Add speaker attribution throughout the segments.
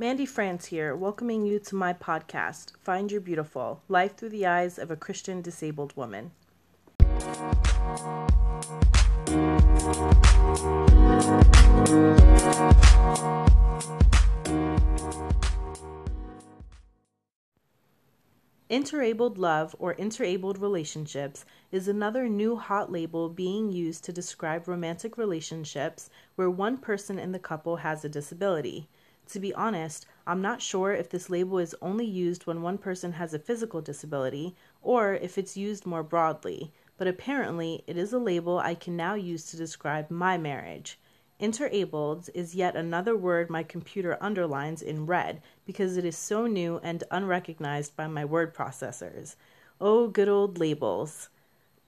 Speaker 1: Mandy France here, welcoming you to my podcast, Find Your Beautiful Life Through the Eyes of a Christian Disabled Woman. Interabled love or interabled relationships is another new hot label being used to describe romantic relationships where one person in the couple has a disability. To be honest, I'm not sure if this label is only used when one person has a physical disability or if it's used more broadly, but apparently it is a label I can now use to describe my marriage. Interabled is yet another word my computer underlines in red because it is so new and unrecognized by my word processors. Oh, good old labels.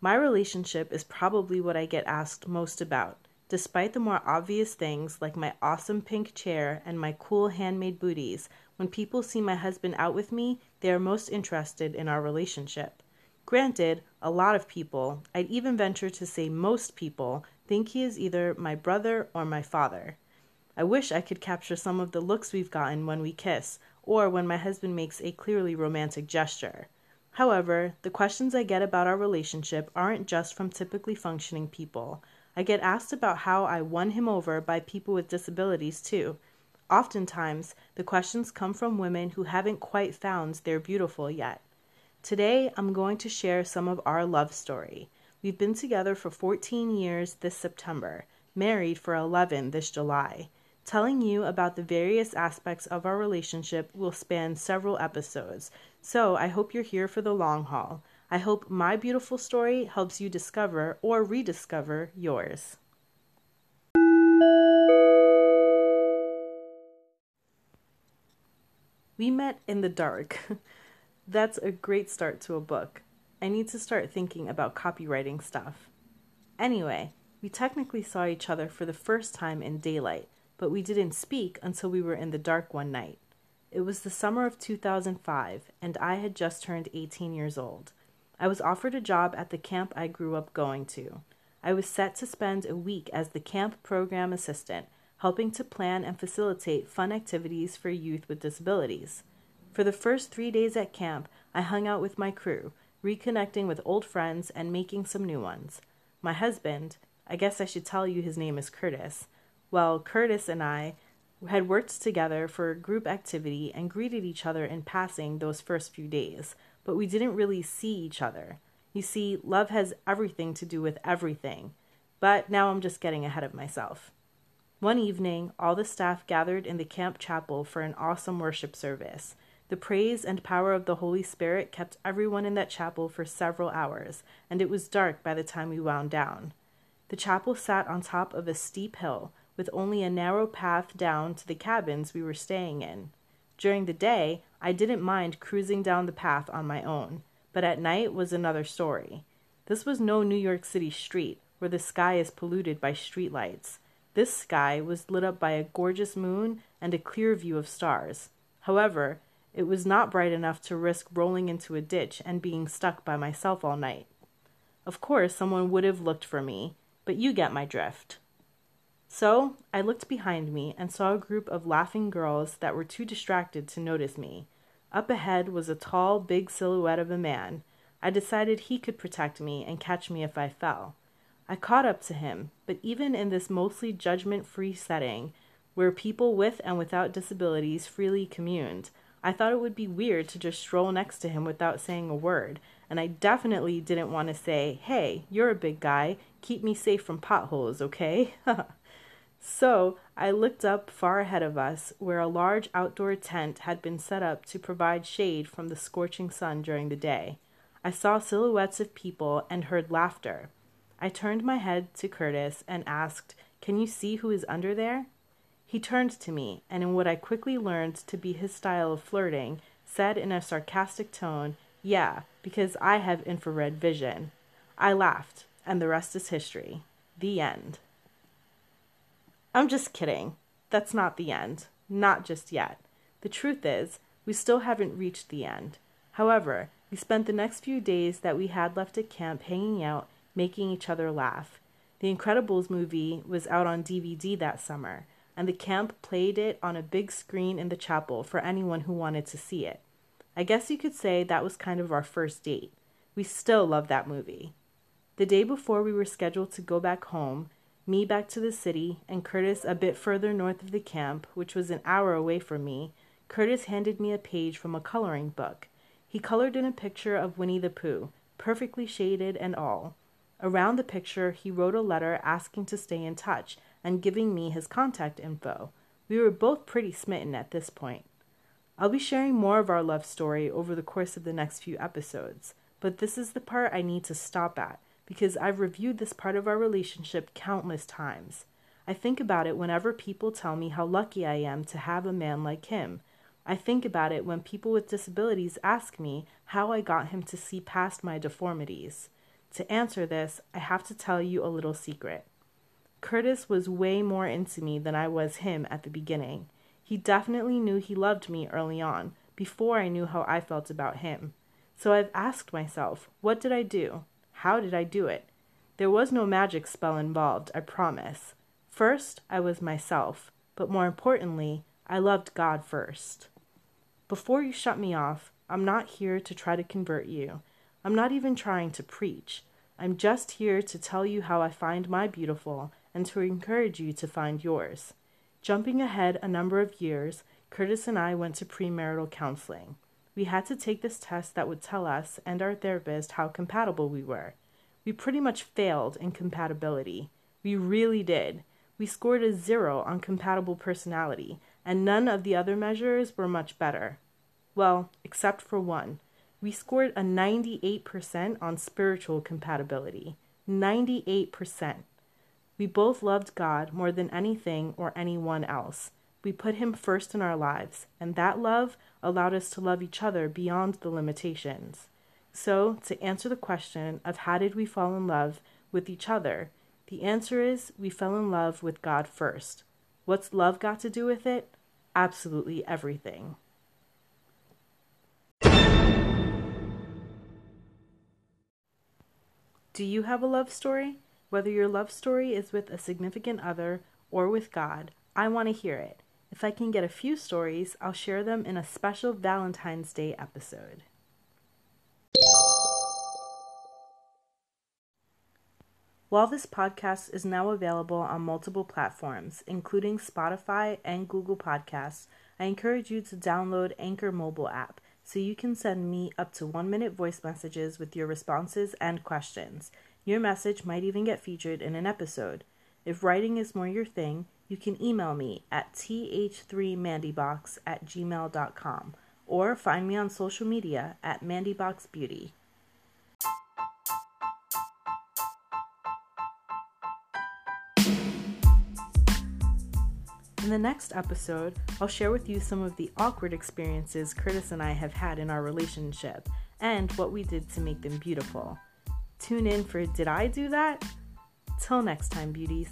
Speaker 1: My relationship is probably what I get asked most about, despite the more obvious things like my awesome pink chair and my cool handmade booties. When people see my husband out with me, they are most interested in our relationship. Granted, a lot of people, I'd even venture to say most people, think he is either my brother or my father. I wish I could capture some of the looks we've gotten when we kiss, or when my husband makes a clearly romantic gesture. However, the questions I get about our relationship aren't just from typically functioning people. I get asked about how I won him over by people with disabilities, too. Oftentimes, the questions come from women who haven't quite found their beautiful yet. Today, I'm going to share some of our love story. We've been together for 14 years this September, married for 11 this July. Telling you about the various aspects of our relationship will span several episodes, so I hope you're here for the long haul. I hope my beautiful story helps you discover or rediscover yours. We met in the dark. That's a great start to a book. I need to start thinking about copywriting stuff. Anyway, we technically saw each other for the first time in daylight, but we didn't speak until we were in the dark one night. It was the summer of 2005, and I had just turned 18 years old. I was offered a job at the camp I grew up going to. I was set to spend a week as the camp program assistant, helping to plan and facilitate fun activities for youth with disabilities. For the first three days at camp, I hung out with my crew, reconnecting with old friends and making some new ones. My husband, I guess I should tell you his name is Curtis. Well, Curtis and I had worked together for a group activity and greeted each other in passing those first few days, but we didn't really see each other. You see, love has everything to do with everything. But now I'm just getting ahead of myself. One evening, all the staff gathered in the camp chapel for an awesome worship service. The praise and power of the Holy Spirit kept everyone in that chapel for several hours, and it was dark by the time we wound down. The chapel sat on top of a steep hill, with only a narrow path down to the cabins we were staying in. During the day, I didn't mind cruising down the path on my own, but at night was another story. This was no New York City street, where the sky is polluted by streetlights. This sky was lit up by a gorgeous moon and a clear view of stars. However, it was not bright enough to risk rolling into a ditch and being stuck by myself all night. Of course, someone would have looked for me, but you get my drift. So I looked behind me and saw a group of laughing girls that were too distracted to notice me. Up ahead was a tall, big silhouette of a man. I decided he could protect me and catch me if I fell. I caught up to him, but even in this mostly judgment free setting, where people with and without disabilities freely communed, I thought it would be weird to just stroll next to him without saying a word, and I definitely didn't want to say, Hey, you're a big guy, keep me safe from potholes, okay? so I looked up far ahead of us, where a large outdoor tent had been set up to provide shade from the scorching sun during the day. I saw silhouettes of people and heard laughter. I turned my head to Curtis and asked, Can you see who is under there? He turned to me, and in what I quickly learned to be his style of flirting, said in a sarcastic tone, Yeah, because I have infrared vision. I laughed, and the rest is history. The end. I'm just kidding. That's not the end. Not just yet. The truth is, we still haven't reached the end. However, we spent the next few days that we had left at camp hanging out, making each other laugh. The Incredibles movie was out on DVD that summer. and the camp played it on a big screen in the chapel for anyone who wanted to see it. I guess you could say that was kind of our first date. We still love that movie. The day before we were scheduled to go back home, me back to the city, and Curtis a bit further north of the camp, which was an hour away from me, Curtis handed me a page from a coloring book. He colored in a picture of Winnie the Pooh, perfectly shaded and all. Around the picture, he wrote a letter asking to stay in touch and giving me his contact info. We were both pretty smitten at this point. I'll be sharing more of our love story over the course of the next few episodes, but this is the part I need to stop at because I've reviewed this part of our relationship countless times. I think about it whenever people tell me how lucky I am to have a man like him. I think about it when people with disabilities ask me how I got him to see past my deformities. To answer this, I have to tell you a little secret. Curtis was way more into me than I was him at the beginning. He definitely knew he loved me early on, before I knew how I felt about him. So I've asked myself, what did I do? How did I do it? There was no magic spell involved, I promise. First, I was myself, but more importantly, I loved God first. Before you shut me off, I'm not here to try to convert you. I'm not even trying to preach. I'm just here to tell you how I find my beautiful and to encourage you to find yours. Jumping ahead a number of years, Curtis and I went to premarital counseling. We had to take this test that would tell us and our therapist how compatible we were. We pretty much failed in compatibility. We really did. We scored a zero on compatible personality, and none of the other measures were much better. Well, except for one. We scored a 98% on spiritual compatibility. 98%. We both loved God more than anything or anyone else. We put Him first in our lives, and that love allowed us to love each other beyond the limitations. So, to answer the question of how did we fall in love with each other, the answer is we fell in love with God first. What's love got to do with it? Absolutely everything. Do you have a love story? Whether your love story is with a significant other or with God, I want to hear it. If I can get a few stories, I'll share them in a special Valentine's Day episode. While this podcast is now available on multiple platforms, including Spotify and Google Podcasts, I encourage you to download Anchor mobile app so you can send me up to one minute voice messages with your responses and questions. Your message might even get featured in an episode. If writing is more your thing, you can email me at th3mandybox at gmail.com or find me on social media at mandyboxbeauty. In the next episode, I'll share with you some of the awkward experiences Curtis and I have had in our relationship and what we did to make them beautiful. Tune in for Did I Do That? Till next time, beauties.